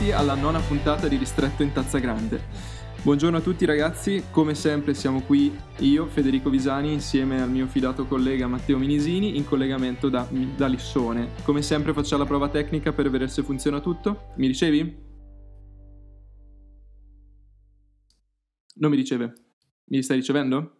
bentrovati alla nona puntata di Ristretto in Tazza Grande. Buongiorno a tutti ragazzi, come sempre siamo qui io, Federico Visani, insieme al mio fidato collega Matteo Minisini, in collegamento da, da Lissone. Come sempre facciamo la prova tecnica per vedere se funziona tutto. Mi ricevi? Non mi riceve. Mi stai ricevendo?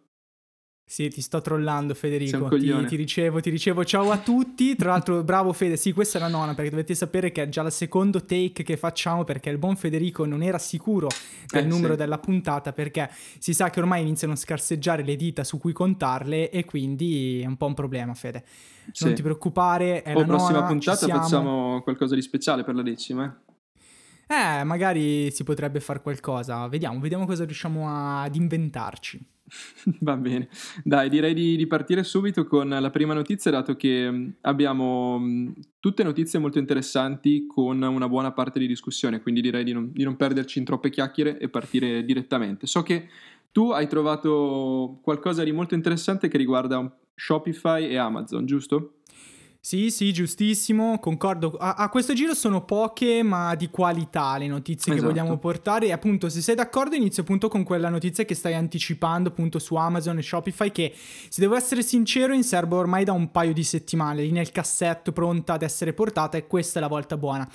Sì, ti sto trollando Federico, ti, ti, ricevo, ti ricevo, ciao a tutti, tra l'altro bravo Fede, sì questa è la nona perché dovete sapere che è già il secondo take che facciamo perché il buon Federico non era sicuro del eh, numero sì. della puntata perché si sa che ormai iniziano a scarseggiare le dita su cui contarle e quindi è un po' un problema Fede. Sì. Non ti preoccupare, è o la prossima nona, puntata facciamo qualcosa di speciale per la decima. Eh, magari si potrebbe fare qualcosa, vediamo, vediamo cosa riusciamo ad inventarci. Va bene, dai, direi di, di, partire subito con la prima notizia, dato che mm, abbiamo mm, tutte notizie molto interessanti con una buona parte di discussione, quindi direi di non, di non perderci in troppe chiacchiere e partire direttamente. So che tu hai trovato qualcosa di molto interessante che riguarda Shopify e Amazon, giusto? Sì, sì, giustissimo, concordo. A, a, questo giro sono poche, ma di qualità le notizie esatto. che vogliamo portare. E appunto, se sei d'accordo, inizio appunto con quella notizia che stai anticipando appunto su Amazon e Shopify. Che, se devo essere sincero, in serbo ormai da un paio di settimane, lì nel cassetto, pronta ad essere portata, e questa è la volta buona.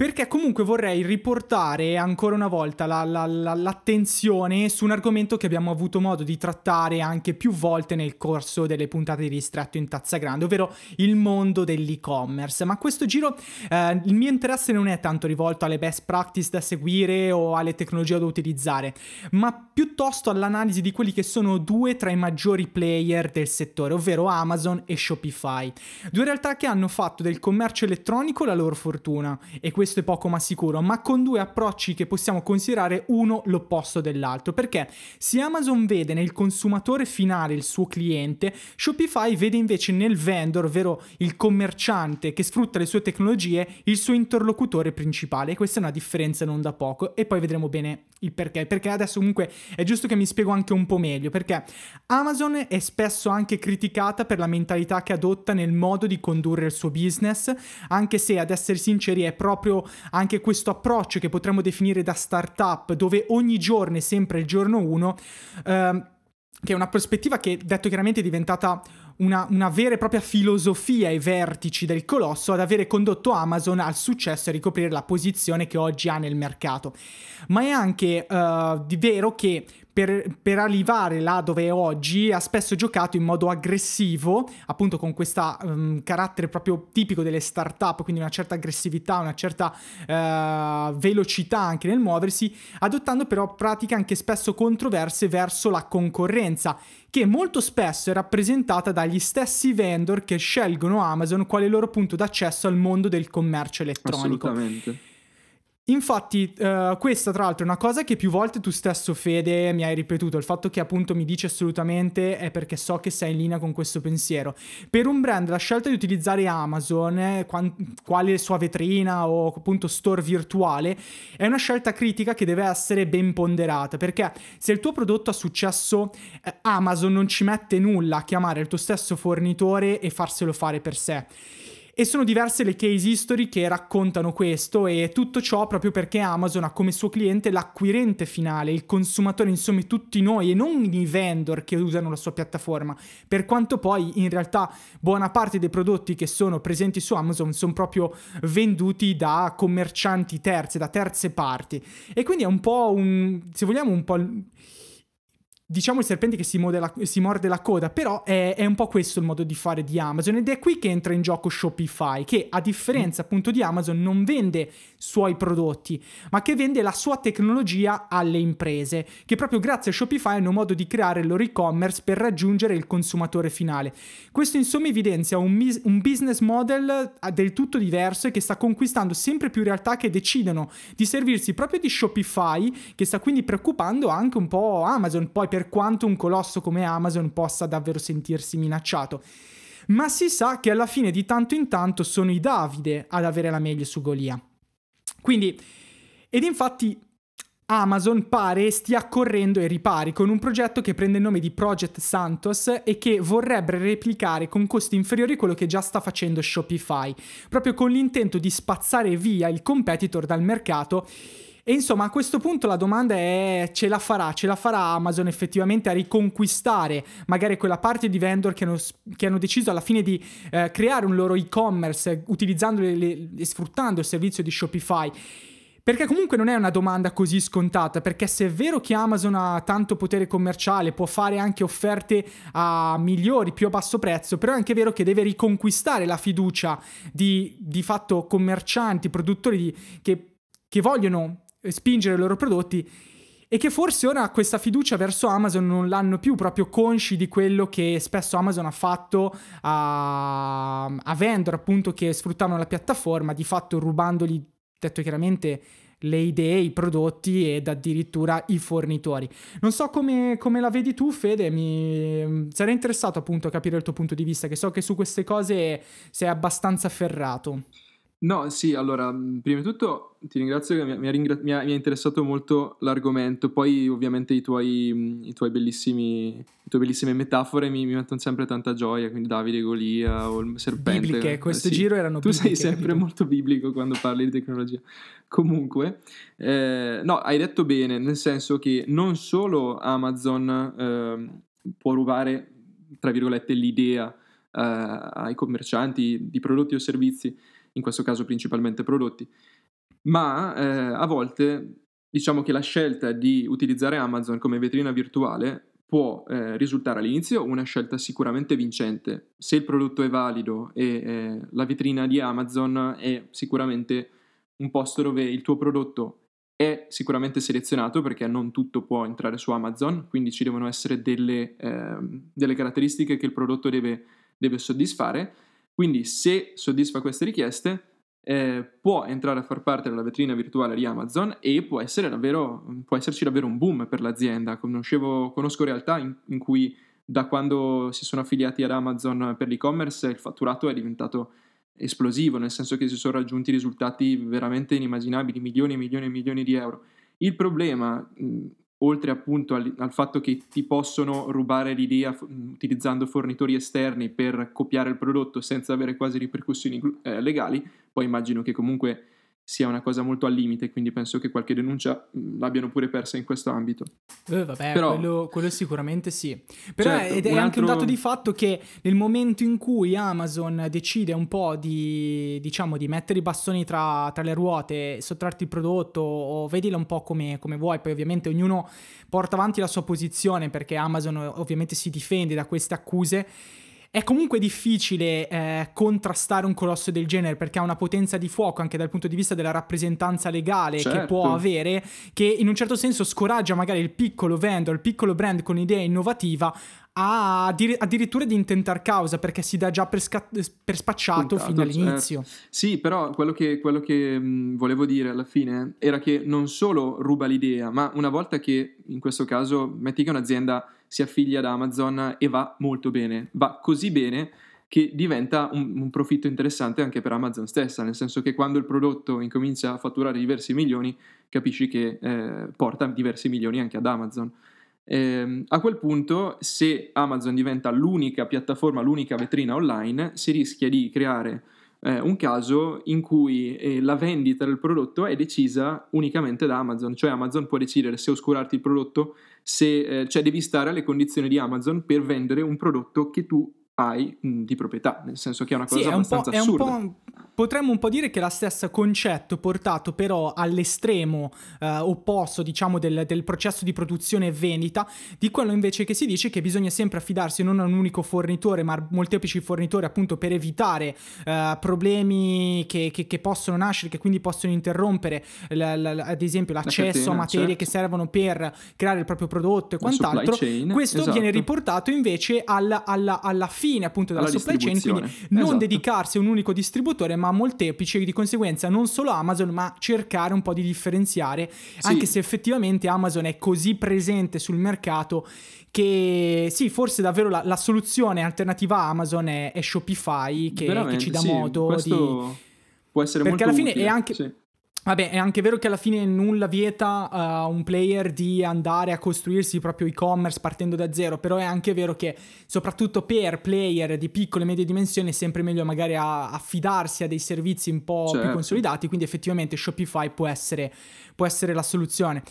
Perché comunque vorrei riportare ancora una volta la, la, la, l'attenzione su un argomento che abbiamo avuto modo di trattare anche più volte nel corso delle puntate di Ristretto in Tazza Grande, ovvero il mondo dell'e-commerce. Ma questo giro eh, il mio interesse non è tanto rivolto alle best practice da seguire o alle tecnologie da utilizzare, ma piuttosto all'analisi di quelli che sono due tra i maggiori player del settore, ovvero Amazon e Shopify. Due realtà che hanno fatto del commercio elettronico la loro fortuna e questo questo è poco ma sicuro, ma con due approcci che possiamo considerare uno l'opposto dell'altro, perché se Amazon vede nel consumatore finale il suo cliente, Shopify vede invece nel vendor, ovvero il commerciante che sfrutta le sue tecnologie, il suo interlocutore principale. Questa è una differenza non da poco e poi vedremo bene il perché, perché adesso comunque è giusto che mi spiego anche un po' meglio, perché Amazon è spesso anche criticata per la mentalità che adotta nel modo di condurre il suo business, anche se ad essere sinceri è proprio anche questo approccio che potremmo definire da startup, dove ogni giorno è sempre il giorno 1, ehm, che è una prospettiva che detto chiaramente è diventata una, una, vera e propria filosofia ai vertici del colosso ad avere condotto Amazon al successo e ricoprire la posizione che oggi ha nel mercato. Ma è anche uh, vero che per, per, arrivare là dove è oggi ha spesso giocato in modo aggressivo, appunto con questo um, carattere proprio tipico delle start-up, quindi una certa aggressività, una certa uh, velocità anche nel muoversi, adottando però pratiche anche spesso controverse verso la concorrenza, che molto spesso è rappresentata dagli stessi vendor che scelgono Amazon quale loro punto d'accesso al mondo del commercio elettronico. Assolutamente. Infatti, uh, questa tra l'altro è una cosa che più volte tu stesso, Fede, mi hai ripetuto. Il fatto che appunto mi dici assolutamente è perché so che sei in linea con questo pensiero. Per un brand, la scelta di utilizzare Amazon, eh, quale sua vetrina o appunto store virtuale, è una scelta critica che deve essere ben ponderata. Perché se il tuo prodotto ha successo, eh, Amazon non ci mette nulla a chiamare il tuo stesso fornitore e farselo fare per sé. E sono diverse le case history che raccontano questo e tutto ciò proprio perché Amazon ha come suo cliente l'acquirente finale, il consumatore, insomma tutti noi e non i vendor che usano la sua piattaforma, per quanto poi in realtà buona parte dei prodotti che sono presenti su Amazon sono proprio venduti da commercianti terze, da terze parti. E quindi è un po' un, se vogliamo, un po' diciamo il serpente che si, la, si morde la coda, però è, è, un po' questo il modo di fare di Amazon ed è qui che entra in gioco Shopify, che a differenza appunto di Amazon non vende suoi prodotti, ma che vende la sua tecnologia alle imprese, che proprio grazie a Shopify hanno modo di creare il loro e-commerce per raggiungere il consumatore finale. Questo insomma evidenzia un, mis- un business model eh, del tutto diverso e che sta conquistando sempre più realtà che decidono di servirsi proprio di Shopify, che sta quindi preoccupando anche un po' Amazon, poi per per quanto un colosso come Amazon possa davvero sentirsi minacciato. Ma si sa che alla fine di tanto in tanto sono i Davide ad avere la meglio su Golia. Quindi, ed infatti Amazon pare stia correndo ai ripari con un progetto che prende il nome di Project Santos e che vorrebbe replicare con costi inferiori quello che già sta facendo Shopify, proprio con l'intento di spazzare via il competitor dal mercato. E insomma, a questo punto la domanda è: ce la farà? Ce la farà Amazon effettivamente a riconquistare magari quella parte di vendor che hanno, che hanno deciso alla fine di eh, creare un loro e-commerce utilizzando e sfruttando il servizio di Shopify? Perché comunque non è una domanda così scontata, perché se è vero che Amazon ha tanto potere commerciale, può fare anche offerte a migliori, più a basso prezzo, però è anche vero che deve riconquistare la fiducia di, di fatto commercianti, produttori di, che, che vogliono spingere i loro prodotti e che forse ora questa fiducia verso Amazon non l'hanno più proprio consci di quello che spesso Amazon ha fatto a, a vendor appunto che sfruttavano la piattaforma, di fatto rubandogli detto chiaramente le idee, i prodotti ed addirittura i fornitori. Non so come, come la vedi tu, Fede, mi sarei interessato appunto a capire il tuo punto di vista, che so che su queste cose sei abbastanza ferrato. No, sì, allora, mhmm, prima di tutto ti ringrazio che mi ha, ringra- mi ha, mi ha interessato molto l'argomento, poi ovviamente i tuoi, mhmm, i tuoi bellissimi, le tue bellissime metafore mi, mi, mettono sempre tanta gioia, quindi Davide, Golia o il serpente. Bibliche, eh, questo eh, sì. giro erano Tu bibliche, sei sempre capito? molto biblico quando parli di tecnologia. Comunque, eh, no, hai detto bene, nel senso che non solo Amazon eh, può rubare, tra virgolette, l'idea eh, ai commercianti di prodotti o servizi, in questo caso principalmente prodotti, ma eh, a volte diciamo che la scelta di utilizzare Amazon come vetrina virtuale può eh, risultare all'inizio una scelta sicuramente vincente. Se il prodotto è valido e eh, la vetrina di Amazon è sicuramente un posto dove il tuo prodotto è sicuramente selezionato perché non tutto può entrare su Amazon, quindi ci devono essere delle, ehm, delle caratteristiche che il prodotto deve, deve soddisfare quindi se soddisfa queste richieste eh, può entrare a far parte della vetrina virtuale di Amazon e può, davvero, può esserci davvero un boom per l'azienda. Conoscevo, conosco realtà in, in cui da quando si sono affiliati ad Amazon per l'e-commerce il fatturato è diventato esplosivo, nel senso che si sono raggiunti risultati veramente inimmaginabili, milioni e milioni e milioni di euro. Il problema, oltre appunto al, al, fatto che ti possono rubare l'idea f- utilizzando fornitori esterni per copiare il prodotto senza avere quasi ripercussioni eh, legali, poi immagino che comunque sia una cosa molto al limite, quindi penso che qualche denuncia l'abbiano pure persa in questo ambito. Eh, vabbè, Però, quello, quello, sicuramente sì. Però certo, è, è un anche altro... un dato di fatto che nel momento in cui Amazon decide un po' di, diciamo, di mettere i bastoni tra, tra le ruote, sottrarti il prodotto o vedila un po' come, come vuoi, poi ovviamente ognuno porta avanti la sua posizione perché Amazon ovviamente si difende da queste accuse è comunque difficile eh, contrastare un colosso del genere perché ha una potenza di fuoco anche dal punto di vista della rappresentanza legale certo. che può certo. avere, che in un certo senso scoraggia magari il piccolo vendor, il piccolo brand con idea innovativa a addirittura di intentare causa perché si dà già per, sca- per spacciato Puntato, fin dall'inizio. Certo. Sì, però quello che, quello che mh, volevo dire alla fine era che non solo ruba l'idea, ma una volta che in questo caso metti che un'azienda si affiglia ad Amazon e va molto bene, va così bene che diventa un, un, profitto interessante anche per Amazon stessa, nel senso che quando il prodotto incomincia a fatturare diversi milioni, capisci che eh, porta diversi milioni anche ad Amazon. Eh, a quel punto, se Amazon diventa l'unica piattaforma, l'unica vetrina online, si rischia di creare eh, un caso in cui eh, la vendita del prodotto è decisa unicamente da Amazon, cioè Amazon può decidere se oscurarti il prodotto, se, eh, cioè devi stare alle condizioni di Amazon per vendere un prodotto che tu hai mh, di proprietà, nel senso che è una cosa sì, abbastanza è un assurda. Un potremmo un po' dire che è lo stesso concetto portato però all'estremo eh, opposto, diciamo, del, del, processo di produzione e vendita, di quello invece che si dice che bisogna sempre affidarsi non a un unico fornitore, ma a molteplici fornitori appunto per evitare eh, problemi che, che, che, possono nascere, che quindi possono interrompere l, l, ad esempio l'accesso catena, a materie certo. che servono per creare il proprio prodotto e quant'altro. Chain, Questo esatto. viene riportato invece alla, alla, alla fine appunto della alla supply chain, quindi non esatto. dedicarsi a un unico distributore, ma molteplici e di conseguenza non solo Amazon, ma cercare un po' di differenziare, sì. anche se effettivamente Amazon è così presente sul mercato che sì, forse davvero la, la soluzione alternativa a Amazon è, è Shopify che, che, ci dà sì, modo di... Può essere Perché alla fine utile, è anche... Sì Vabbè, è anche vero che alla fine nulla vieta a uh, un player di andare a costruirsi il proprio e-commerce partendo da zero, però è anche vero che soprattutto per player di piccole e medie dimensioni è sempre meglio magari a, affidarsi a dei servizi un po' certo. più consolidati, quindi effettivamente Shopify può essere, può essere la soluzione.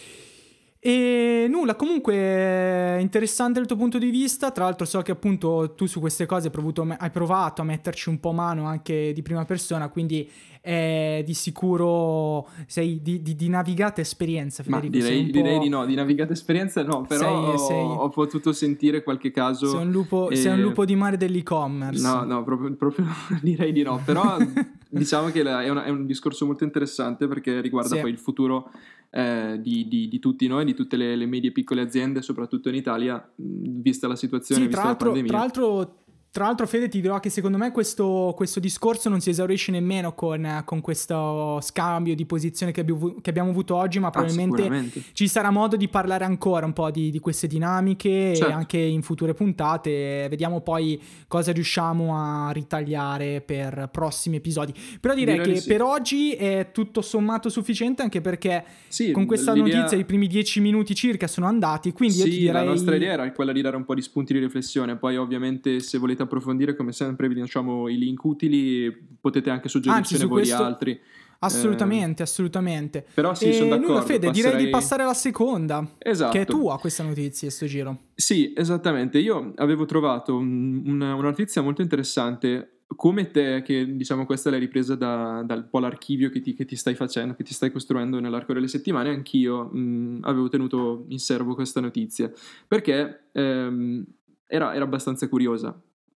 E nulla, comunque interessante il tuo punto di vista, tra l'altro so che appunto tu su queste cose hai provato, hai provato a metterci un po' mano anche di prima persona, quindi è di sicuro sei di, di, di navigata esperienza Federico. Ma direi, direi, di no, di navigata esperienza no, però sei, sei... Ho, ho, potuto sentire qualche caso... Sei un lupo, e... sei un lupo di mare dell'e-commerce. No, no, proprio, proprio direi di no, però diciamo che è, una, è, un discorso molto interessante perché riguarda sì. poi il futuro eh, di, di, di, tutti noi, di tutte le, le medie e piccole aziende, soprattutto in Italia, vista la situazione, sì, vista la pandemia. Tra l'altro tra l'altro, Fede, ti dirò che secondo me questo, questo discorso non si esaurisce nemmeno con, con questo scambio di posizione che abbiamo, che abbiamo avuto oggi, ma ah, probabilmente ci sarà modo di parlare ancora un po' di, di queste dinamiche certo. anche in future puntate. Vediamo poi cosa riusciamo a ritagliare per prossimi episodi. Però direi, direi che sì. per oggi è tutto sommato sufficiente, anche perché sì, con questa l'idea... notizia i primi dieci minuti circa sono andati. Quindi sì, io ti direi... la nostra idea era quella di dare un po' di spunti di riflessione. Poi, ovviamente, se volete approfondire, come sempre, vi lasciamo i link utili, potete anche suggerircene voi questo... altri. Assolutamente, eh, assolutamente. Però sì, sono d'accordo. Nulla, Fede, passerei... direi di passare alla seconda. Esatto. Che è tua questa notizia, sto giro. Sì, esattamente. Io avevo trovato un, una, una, notizia molto interessante. Come te, che diciamo questa l'hai ripresa da, dal po' l'archivio che ti, che ti, stai facendo, che ti stai costruendo nell'arco delle settimane, anch'io mh, avevo tenuto in serbo questa notizia. Perché ehm, era, era abbastanza curiosa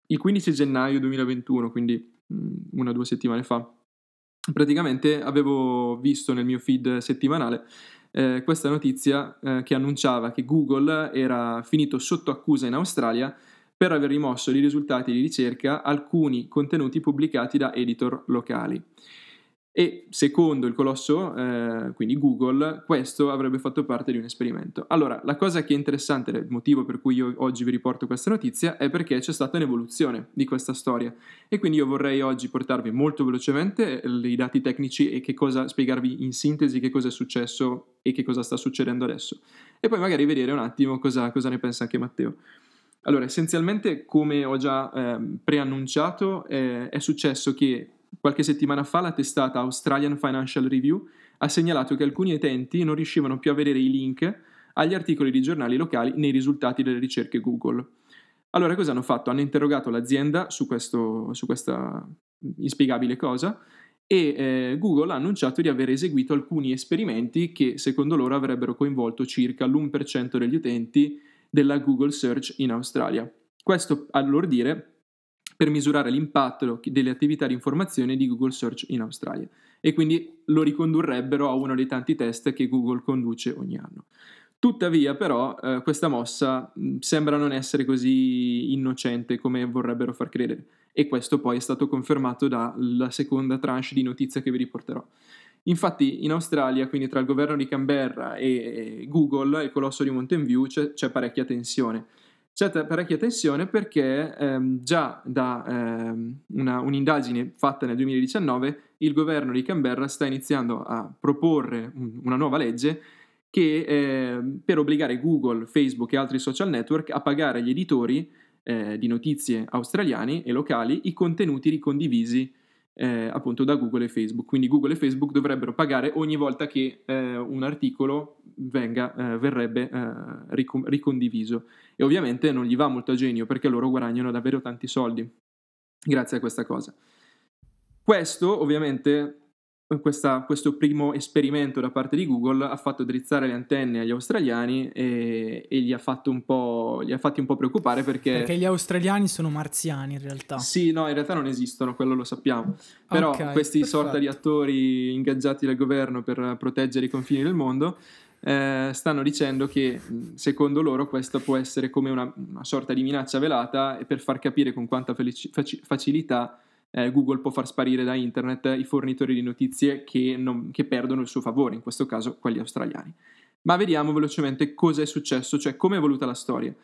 il 15 gennaio 2021, quindi mm, una o due settimane fa, praticamente avevo visto nel mio feed settimanale eh, questa notizia eh, che annunciava che Google era finito sotto accusa in Australia per aver rimosso i risultati di ricerca alcuni contenuti pubblicati da editor locali. E secondo il colosso, eh, quindi Google, questo avrebbe fatto parte di un esperimento. Allora, la cosa che è interessante, il motivo per cui io oggi vi riporto questa notizia, è perché c'è stata un'evoluzione di questa storia. E quindi io vorrei oggi portarvi molto velocemente eh, i dati tecnici e che cosa, spiegarvi in sintesi che cosa è successo e che cosa sta succedendo adesso. E poi magari vedere un attimo cosa, cosa ne pensa anche Matteo. Allora, essenzialmente, come ho già eh, preannunciato, eh, è successo che Qualche settimana fa la testata Australian Financial Review ha segnalato che alcuni utenti non riuscivano più a vedere i link agli articoli di giornali locali nei risultati delle ricerche Google. Allora cosa hanno fatto? Hanno interrogato l'azienda su, questo, su questa inspiegabile cosa e eh, Google ha annunciato di aver eseguito alcuni esperimenti che secondo loro avrebbero coinvolto circa l'1% degli utenti della Google Search in Australia. Questo a loro dire per misurare l'impatto delle attività di informazione di Google Search in Australia e quindi lo ricondurrebbero a uno dei tanti test che Google conduce ogni anno. Tuttavia, però, eh, questa mossa mh, sembra non essere così innocente come vorrebbero far credere, e questo poi è stato confermato dalla seconda tranche di notizie che vi riporterò. Infatti, in Australia, quindi tra il governo di Canberra e Google, il colosso di Mountain View, c'è, c'è parecchia tensione c'è parecchia tensione perché ehm, già da ehm, una, un'indagine fatta nel 2019 il governo di Canberra sta iniziando a proporre un, una nuova legge che eh, per obbligare Google, Facebook e altri social network a pagare agli editori eh, di notizie australiani e locali i contenuti ricondivisi eh, appunto da Google e Facebook. Quindi Google e Facebook dovrebbero pagare ogni volta che eh, un articolo venga, eh, verrebbe eh, ricon- ricondiviso. E ovviamente non gli va molto a genio perché loro guadagnano davvero tanti soldi grazie a questa cosa. Questo ovviamente questa, questo primo esperimento da parte di Google ha fatto drizzare le antenne agli australiani e, e li, ha li, ha fatti un po' preoccupare perché... Perché gli australiani sono marziani in realtà. Sì, no, in realtà non esistono, quello lo sappiamo. Però okay, questi perfetto. sorta di attori ingaggiati dal governo per proteggere i confini del mondo eh, stanno dicendo che secondo loro questa può essere come una, una sorta di minaccia velata e per far capire con quanta felici, faci, facilità eh, Google può far sparire da internet i fornitori di notizie che, non, che perdono il suo favore, in questo caso quelli australiani. Ma vediamo velocemente cosa è successo, cioè come è evoluta la storia.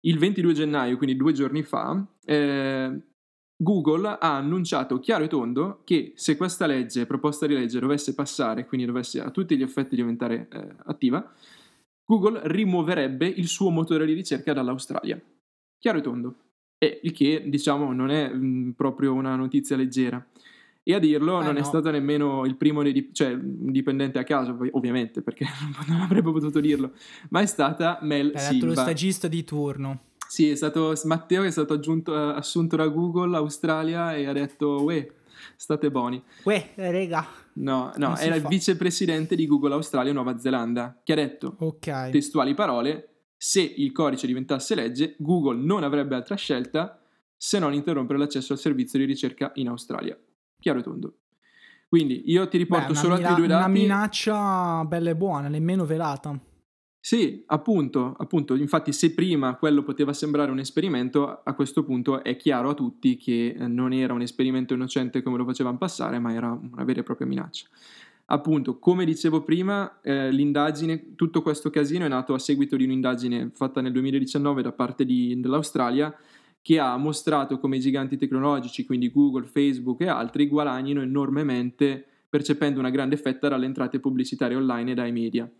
Il 22 gennaio, quindi due giorni fa, eh, Google ha annunciato chiaro e tondo che se questa legge, proposta di legge, dovesse passare, quindi dovesse a tutti gli effetti diventare eh, attiva, Google rimuoverebbe il suo motore di ricerca dall'Australia. Chiaro e tondo. E il che, diciamo, non è mh, mm, proprio una notizia leggera. E a dirlo eh non no. è stato nemmeno il primo dip- cioè, dipendente a caso, ovviamente, perché non avrebbe potuto dirlo, ma è stata Mel è Silva. lo stagista di turno. Sì, è stato Matteo che è stato aggiunto, uh, assunto da Google Australia e ha detto, uè, state buoni. Uè, rega. No, no, era il vicepresidente di Google Australia Nuova Zelanda, che ha detto, okay. testuali parole, se il codice diventasse legge, Google non avrebbe altra scelta se non interrompere l'accesso al servizio di ricerca in Australia. Chiaro e tondo. Quindi io ti riporto Beh, solo mira- altri due dati. Una minaccia bella e buona, nemmeno velata. Sì, appunto, appunto, infatti se prima quello poteva sembrare un esperimento, a questo punto è chiaro a tutti che eh, non era un esperimento innocente come lo facevano passare, ma era una vera e propria minaccia. Appunto, come dicevo prima, eh, l'indagine, tutto questo casino è nato a seguito di un'indagine fatta nel 2019 da parte di, dell'Australia che ha mostrato come i giganti tecnologici, quindi Google, Facebook e altri, guadagnino enormemente percependo una grande fetta dalle entrate pubblicitarie online e dai media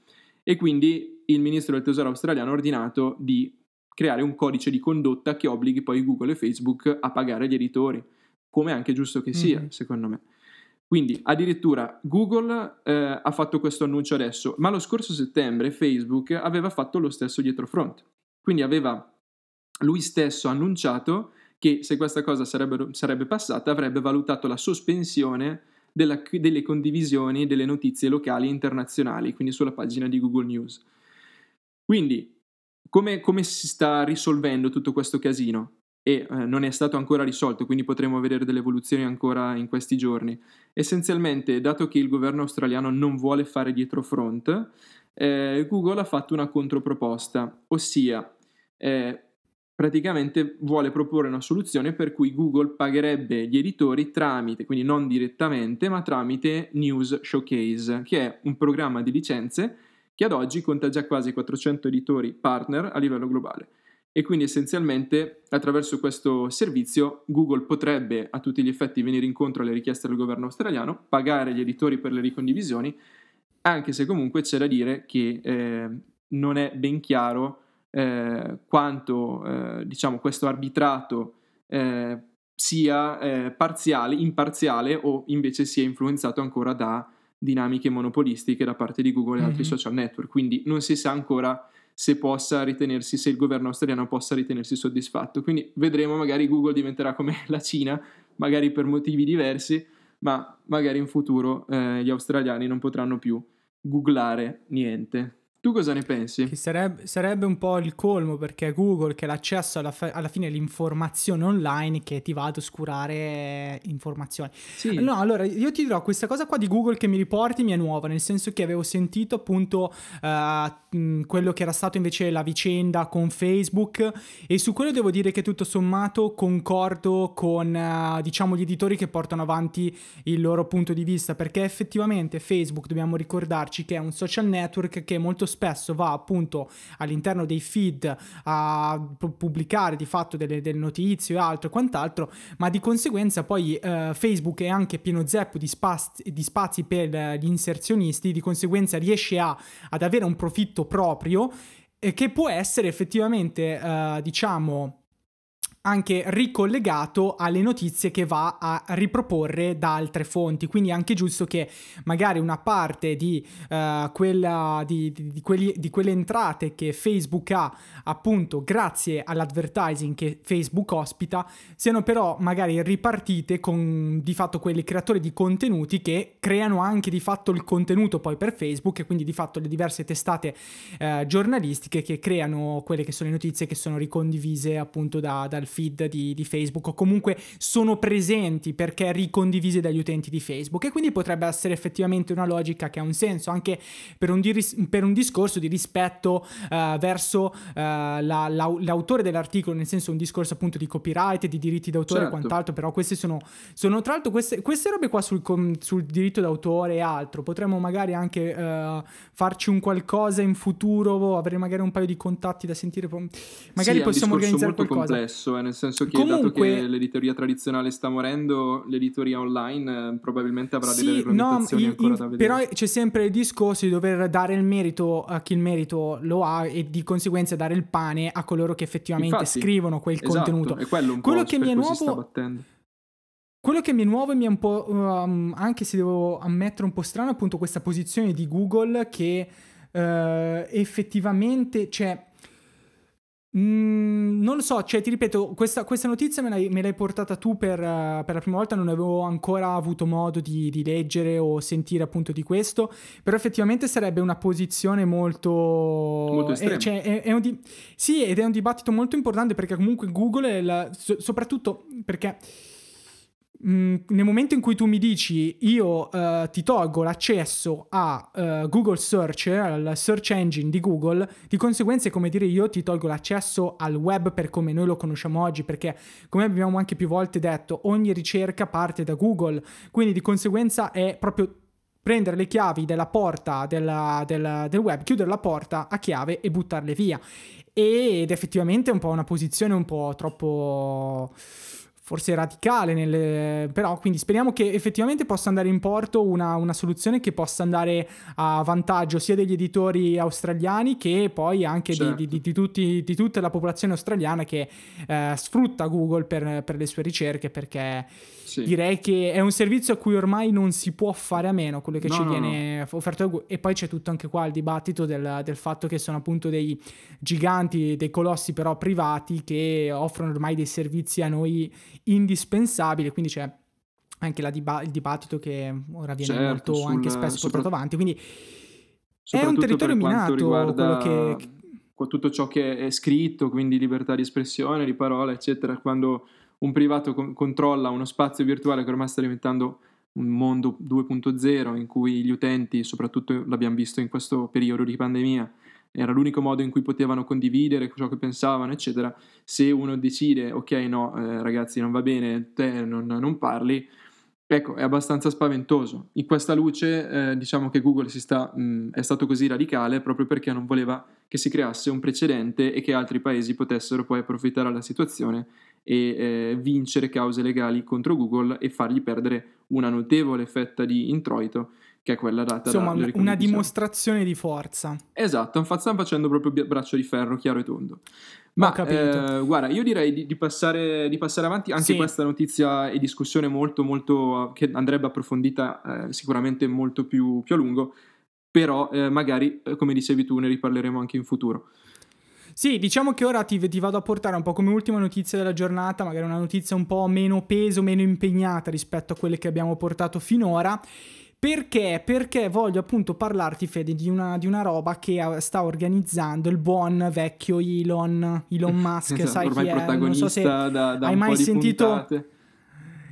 e quindi il ministro del tesoro australiano ha ordinato di creare un codice di condotta che obblighi poi Google e Facebook a pagare gli editori, come è anche giusto che sia, mm-hmm. secondo me. Quindi addirittura Google eh, ha fatto questo annuncio adesso, ma lo scorso settembre Facebook aveva fatto lo stesso dietro front. Quindi aveva lui stesso annunciato che se questa cosa sarebbe, sarebbe passata avrebbe valutato la sospensione della, delle condivisioni delle notizie locali e internazionali, quindi sulla pagina di Google News. Quindi, come, come si sta risolvendo tutto questo casino? E eh, non è stato ancora risolto, quindi potremo vedere delle evoluzioni ancora in questi giorni. Essenzialmente, dato che il governo australiano non vuole fare dietro front, eh, Google ha fatto una controproposta, ossia eh, praticamente vuole proporre una soluzione per cui Google pagherebbe gli editori tramite, quindi non direttamente, ma tramite News Showcase, che è un programma di licenze che ad oggi conta già quasi 400 editori partner a livello globale. E quindi essenzialmente attraverso questo servizio Google potrebbe a tutti gli effetti venire incontro alle richieste del governo australiano, pagare gli editori per le ricondivisioni, anche se comunque c'è da dire che eh, non è ben chiaro eh, quanto eh, diciamo, questo arbitrato eh, sia eh, parziale, imparziale o invece sia influenzato ancora da dinamiche monopolistiche da parte di Google e mm-hmm. altri social network. Quindi non si sa ancora se possa ritenersi, se il governo australiano possa ritenersi soddisfatto. Quindi vedremo, magari Google diventerà come la Cina, magari per motivi diversi, ma magari in futuro eh, gli australiani non potranno più googlare niente. Tu cosa ne pensi? Che sarebbe, sarebbe, un po' il colmo perché Google che l'accesso alla, alla fine all'informazione online che ti va ad oscurare informazioni. Sì. No, allora io ti dirò questa cosa qua di Google che mi riporti mi è nuova, nel senso che avevo sentito appunto uh, quello che era stato invece la vicenda con Facebook e su quello devo dire che tutto sommato concordo con uh, diciamo gli editori che portano avanti il loro punto di vista perché effettivamente Facebook dobbiamo ricordarci che è un social network che molto spesso va appunto all'interno dei feed a pubblicare di fatto delle, delle notizie o altro e quant'altro, ma di conseguenza poi eh, Facebook è anche pieno zeppo di spazi, di spazi per gli inserzionisti, di conseguenza riesce a, ad avere un profitto proprio eh, che può essere effettivamente, eh, diciamo, anche ricollegato alle notizie che va a riproporre da altre fonti. Quindi è anche giusto che magari una parte di, uh, quella, di, di, di, quelli, di, quelle entrate che Facebook ha appunto grazie all'advertising che Facebook ospita siano però magari ripartite con di fatto quelli creatori di contenuti che creano anche di fatto il contenuto poi per Facebook e quindi di fatto le diverse testate uh, giornalistiche che creano quelle che sono le notizie che sono ricondivise appunto da, dal feed di, di, Facebook o comunque sono presenti perché ricondivise dagli utenti di Facebook e quindi potrebbe essere effettivamente una logica che ha un senso anche per un, diris- per un discorso di rispetto uh, verso uh, la, la, l'autore dell'articolo, nel senso un discorso appunto di copyright, di diritti d'autore certo. e quant'altro, però queste sono, sono tra l'altro queste, queste robe qua sul, sul, diritto d'autore e altro, potremmo magari anche uh, farci un qualcosa in futuro, avere magari un paio di contatti da sentire, magari sì, possiamo organizzare qualcosa. Complesso, eh, nel senso che Comunque, dato che l'editoria tradizionale sta morendo, l'editoria online eh, probabilmente avrà sì, delle regolamentazioni no, ancora in, da vedere. Però c'è sempre il discorso di dover dare il merito a chi il merito lo ha e di conseguenza dare il pane a coloro che effettivamente Infatti, scrivono quel esatto, contenuto. È quello un quello po' che mi è nuovo quello che mi è nuovo e mi è un po', um, anche se devo ammettere un po' strano, appunto questa posizione di Google che uh, effettivamente, cioè, Mm, non lo so, cioè ti ripeto, questa, questa notizia me l'hai, me l'hai, portata tu per, uh, per, la prima volta, non avevo ancora avuto modo di, di, leggere o sentire appunto di questo, però effettivamente sarebbe una posizione molto... Molto estrema. Eh, cioè, è, è un di- sì, ed è un dibattito molto importante perché comunque Google, è la, so- soprattutto perché Mm, nel momento in cui tu mi dici io uh, ti tolgo l'accesso a uh, Google Search, al search engine di Google, di conseguenza è come dire io ti tolgo l'accesso al web per come noi lo conosciamo oggi, perché come abbiamo anche più volte detto, ogni ricerca parte da Google, quindi di conseguenza è proprio prendere le chiavi della porta della, della, del web, chiudere la porta a chiave e buttarle via. Ed effettivamente è un po' una posizione un po' troppo forse radicale, nelle... però quindi speriamo che effettivamente possa andare in porto una, una, soluzione che possa andare a vantaggio sia degli editori australiani che poi anche certo. di, di, di, tutti, di, tutta la popolazione australiana che eh, sfrutta Google per, per, le sue ricerche perché sì. direi che è un servizio a cui ormai non si può fare a meno quello che no, ci no, viene no. offerto e poi c'è tutto anche qua il dibattito del, del fatto che sono appunto dei giganti, dei colossi però privati che offrono ormai dei servizi a noi indispensabile, quindi c'è anche diba- il dibattito che ora viene certo, molto sul, anche spesso sopra... portato avanti, quindi è un territorio minato quello che... tutto ciò che è scritto, quindi libertà di espressione, di parola, eccetera, quando un privato con- controlla uno spazio virtuale che ormai sta diventando un mondo 2.0 in cui gli utenti, soprattutto l'abbiamo visto in questo periodo di pandemia, era l'unico modo in cui potevano condividere ciò che pensavano, eccetera. Se uno decide, ok, no, eh, ragazzi, non va bene, te non, non, parli, ecco, è abbastanza spaventoso. In questa luce, eh, diciamo che Google sta, mh, è stato così radicale proprio perché non voleva che si creasse un precedente e che altri paesi potessero poi approfittare della situazione e eh, vincere cause legali contro Google e fargli perdere una notevole fetta di introito che è quella data Insomma, da una dimostrazione di forza. Esatto, stanno facendo proprio braccio di ferro, chiaro e tondo. Ma eh, guarda, io direi di, di, passare, di passare, avanti. Anche sì. questa notizia e discussione molto, molto che andrebbe approfondita eh, sicuramente molto più, più, a lungo. Però eh, magari, eh, come dicevi tu, ne riparleremo anche in futuro. Sì, diciamo che ora ti, ti, vado a portare un po' come ultima notizia della giornata, magari una notizia un po' meno peso, meno impegnata rispetto a quelle che abbiamo portato finora. Perché? Perché voglio appunto parlarti, Fede, di una, di una roba che sta organizzando il buon vecchio Elon, Elon Musk, esatto, sai chi è? Non so se da, da hai mai sentito... Puntate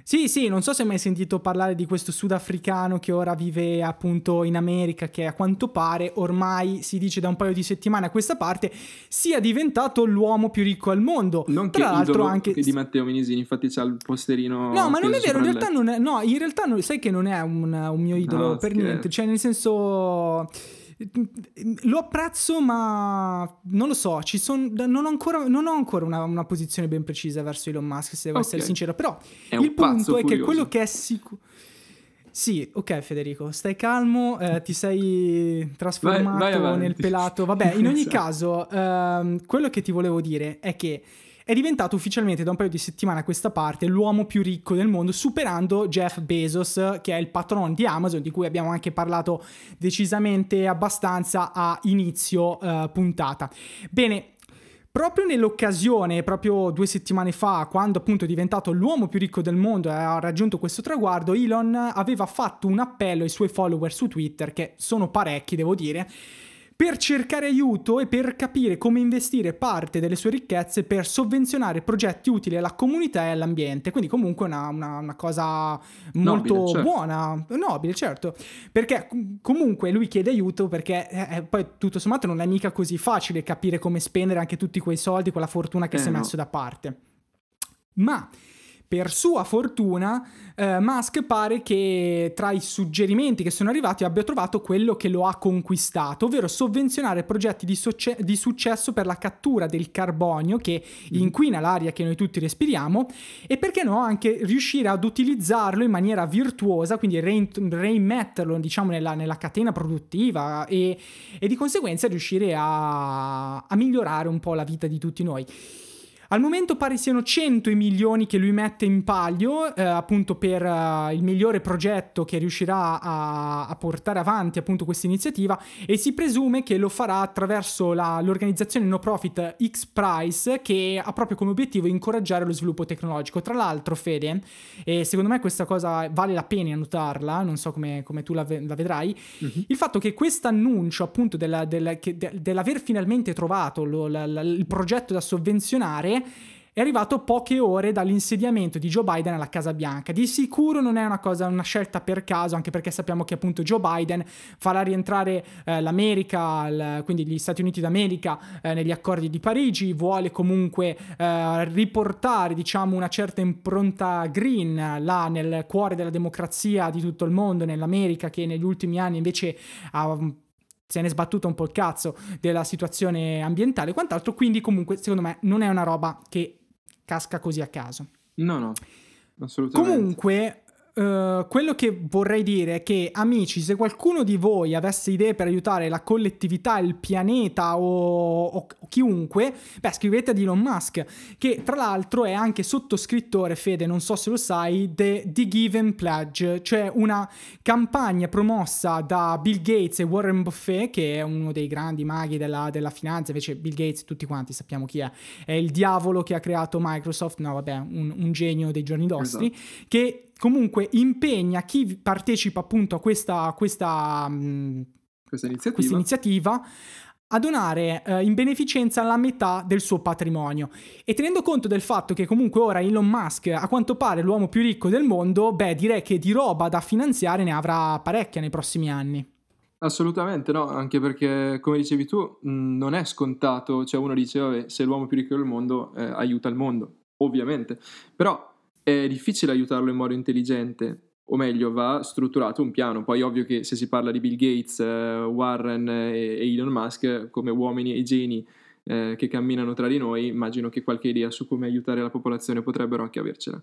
sì, sì, non so se hai mai sentito parlare di questo sudafricano che ora vive appunto in America, che a quanto pare ormai si dice da un paio di settimane a questa parte sia diventato l'uomo più ricco al mondo. Non Tra l'altro anche di Matteo Minisini, infatti c'ha il posterino. No, ma non è vero, in realtà non è no, in realtà non, sai che non è un, un mio idolo no, per scherzo. niente, cioè nel senso lo apprezzo, ma non lo so. Ci son, non ho ancora, non ho ancora una, una, posizione ben precisa verso Elon Musk, se devo okay. essere sincero. Però il punto è che quello che è sicuro. Sì, ok Federico, stai calmo, eh, ti sei trasformato vai, vai nel pelato. Vabbè, in ogni caso, ehm, quello che ti volevo dire è che è diventato ufficialmente da un paio di settimane a questa parte l'uomo più ricco del mondo, superando Jeff Bezos, che è il patron di Amazon, di cui abbiamo anche parlato decisamente abbastanza a inizio uh, puntata. Bene, Proprio nell'occasione, proprio due settimane fa, quando appunto è diventato l'uomo più ricco del mondo e ha raggiunto questo traguardo, Elon aveva fatto un appello ai suoi follower su Twitter, che sono parecchi devo dire, per cercare aiuto e per capire come investire parte delle sue ricchezze per sovvenzionare progetti utili alla comunità e all'ambiente. Quindi comunque una, una, una cosa molto nobile, certo. buona, nobile, certo. Perché comunque lui chiede aiuto perché eh, eh, poi tutto sommato non è mica così facile capire come spendere anche tutti quei soldi, quella fortuna che eh, si è messo da parte. Ma per sua fortuna, eh, Musk pare che tra i suggerimenti che sono arrivati abbia trovato quello che lo ha conquistato, ovvero sovvenzionare progetti di, soce- di successo per la cattura del carbonio che mm. inquina l'aria che noi tutti respiriamo e perché no anche riuscire ad utilizzarlo in maniera virtuosa, quindi rein- reimmetterlo diciamo nella, nella catena produttiva e, e, di conseguenza riuscire a, a migliorare un po' la vita di tutti noi. Al momento pare siano 100 i milioni che lui mette in palio, eh, appunto per uh, il migliore progetto che riuscirà a, a, portare avanti appunto questa iniziativa e si presume che lo farà attraverso la, l'organizzazione no profit X Prize che ha proprio come obiettivo incoraggiare lo sviluppo tecnologico. Tra l'altro, Fede, e secondo me questa cosa vale la pena notarla, non so come, come tu la, la vedrai, uh-huh. il fatto che questo annuncio appunto della, della, che, de, dell'aver finalmente trovato lo, la, il progetto da sovvenzionare è arrivato poche ore dall'insediamento di Joe Biden alla Casa Bianca. Di sicuro non è una cosa, una scelta per caso, anche perché sappiamo che appunto Joe Biden farà rientrare eh, l'America, l- quindi gli Stati Uniti d'America, eh, negli accordi di Parigi, vuole comunque eh, riportare, diciamo, una certa impronta green là nel cuore della democrazia di tutto il mondo, nell'America che negli ultimi anni invece ha se ne è sbattuto un po' il cazzo della situazione ambientale e quant'altro, quindi comunque secondo me non è una roba che casca così a caso. No, no, assolutamente. Comunque, Uh, quello che vorrei dire è che, amici, se qualcuno di voi avesse idee per aiutare la collettività, il pianeta o, o, o, chiunque, beh, scrivete ad Elon Musk, che tra l'altro è anche sottoscrittore, Fede, non so se lo sai, di The Given Pledge, cioè una campagna promossa da Bill Gates e Warren Buffett, che è uno dei grandi maghi della, della finanza, invece Bill Gates, tutti quanti sappiamo chi è, è il diavolo che ha creato Microsoft, no vabbè, un, un genio dei giorni nostri, esatto. che comunque impegna chi partecipa appunto a questa, questa, mm, questa, iniziativa. questa iniziativa. a donare eh, in beneficenza la metà del suo patrimonio. E tenendo conto del fatto che comunque ora Elon Musk, a quanto pare l'uomo più ricco del mondo, beh, direi che di roba da finanziare ne avrà parecchia nei prossimi anni. Assolutamente no, anche perché come dicevi tu mm, non è scontato, cioè uno dice vabbè se l'uomo più ricco del mondo eh, aiuta il mondo, ovviamente, però è difficile aiutarlo in modo intelligente, o meglio, va strutturato un piano. Poi ovvio che se si parla di Bill Gates, eh, Warren e, e, Elon Musk come uomini e geni eh, che camminano tra di noi, immagino che qualche idea su come aiutare la popolazione potrebbero anche avercela.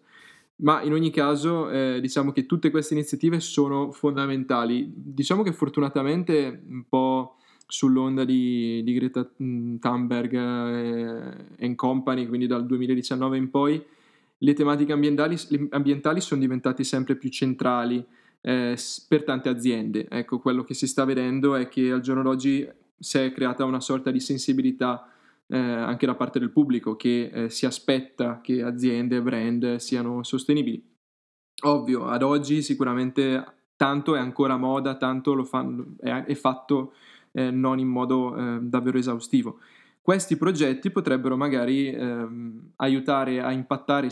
Ma in ogni caso, eh, diciamo che tutte queste iniziative sono fondamentali. Diciamo che fortunatamente un po' sull'onda di, di Greta Thunberg e eh, company, quindi dal 2019 in poi, le tematiche ambientali, ambientali sono diventate sempre più centrali eh, per tante aziende. Ecco, quello che si sta vedendo è che al giorno d'oggi si è creata una sorta di sensibilità eh, anche da parte del pubblico che eh, si aspetta che aziende e brand siano sostenibili. Ovvio, ad oggi sicuramente tanto è ancora moda, tanto lo fanno, è, è fatto eh, non in modo eh, davvero esaustivo. Questi progetti potrebbero magari ehm, aiutare a impattare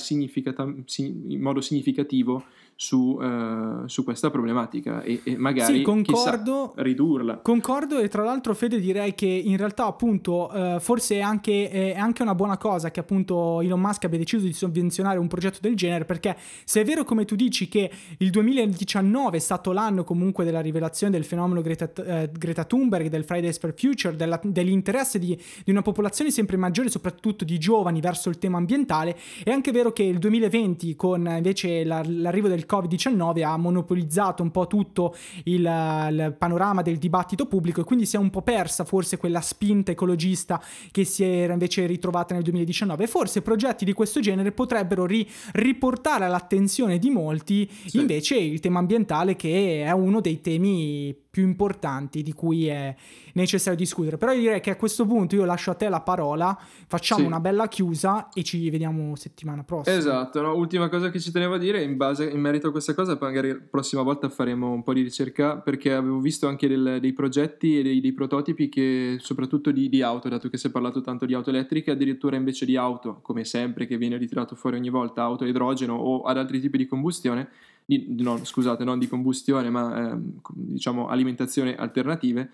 in modo significativo su, uh, su questa problematica e, e magari sì, concordo, chissà, ridurla. Concordo e tra l'altro Fede direi che in realtà appunto uh, forse è anche, è anche, una buona cosa che appunto Elon Musk abbia deciso di sovvenzionare un progetto del genere perché se è vero come tu dici che il 2019 è stato l'anno comunque della rivelazione del fenomeno Greta, uh, Greta Thunberg, del Fridays for Future, della, dell'interesse di, di una popolazione sempre maggiore soprattutto di giovani verso il tema ambientale, è anche vero che il 2020 con invece la, l'arrivo del Covid-19 ha monopolizzato un po' tutto il, il, panorama del dibattito pubblico e quindi si è un po' persa forse quella spinta ecologista che si era invece ritrovata nel 2019. Forse progetti di questo genere potrebbero ri- riportare all'attenzione di molti sì. invece il tema ambientale che è uno dei temi più importanti di cui è necessario discutere. Però io direi che a questo punto io lascio a te la parola, facciamo sì. una bella chiusa e ci vediamo settimana prossima. Esatto, no? ultima cosa che ci tenevo a dire in, base, in merito a questa cosa, magari la prossima volta faremo un po' di ricerca perché avevo visto anche del, dei progetti e dei, dei, prototipi che soprattutto di, di, auto, dato che si è parlato tanto di auto elettriche, addirittura invece di auto, come sempre che viene ritirato fuori ogni volta, auto a idrogeno o ad altri tipi di combustione, di, no, scusate, non di combustione, ma ehm, diciamo alimentazione alternative,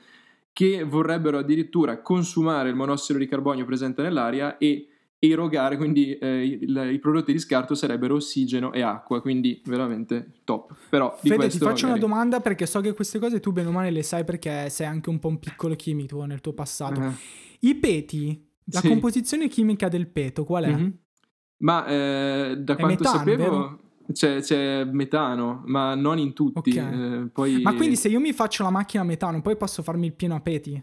che vorrebbero addirittura consumare il monossido di carbonio presente nell'aria e erogare, quindi eh, il, i prodotti di scarto sarebbero ossigeno e acqua, quindi veramente top. Però Fede, ti faccio magari... una domanda perché so che queste cose tu bene o male le sai perché sei anche un po' un piccolo chimico nel tuo passato. Uh-huh. I peti, la sì. composizione chimica del peto qual è? Mm-hmm. Ma eh, da è quanto metano, sapevo... C'è, c'è, metano, ma non in tutti. Okay. Eh, poi... Ma quindi se io mi faccio la macchina a metano, poi posso farmi il pieno a peti?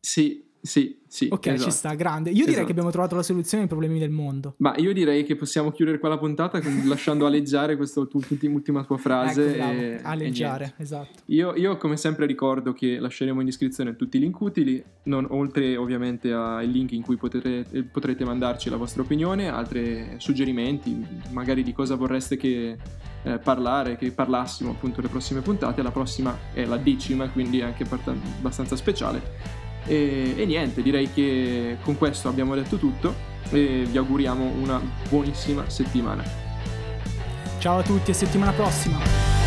Sì, sì, sì. Ok, esatto. ci sta, grande. Io direi esatto. che abbiamo trovato la soluzione ai problemi del mondo. Ma io direi che possiamo chiudere qua la puntata lasciando aleggiare questa ultima tua frase. Ecco, e, aleggiare, e esatto. Io, io, come sempre ricordo che lasceremo in descrizione tutti i link utili, non, oltre ovviamente ai link in cui potrete, potrete mandarci la vostra opinione, altri suggerimenti, magari di cosa vorreste che eh, parlare, che parlassimo appunto le prossime puntate. La prossima è la decima, quindi è anche abbastanza speciale e, e niente, direi che con questo abbiamo detto tutto e vi auguriamo una buonissima settimana. Ciao a tutti e settimana prossima!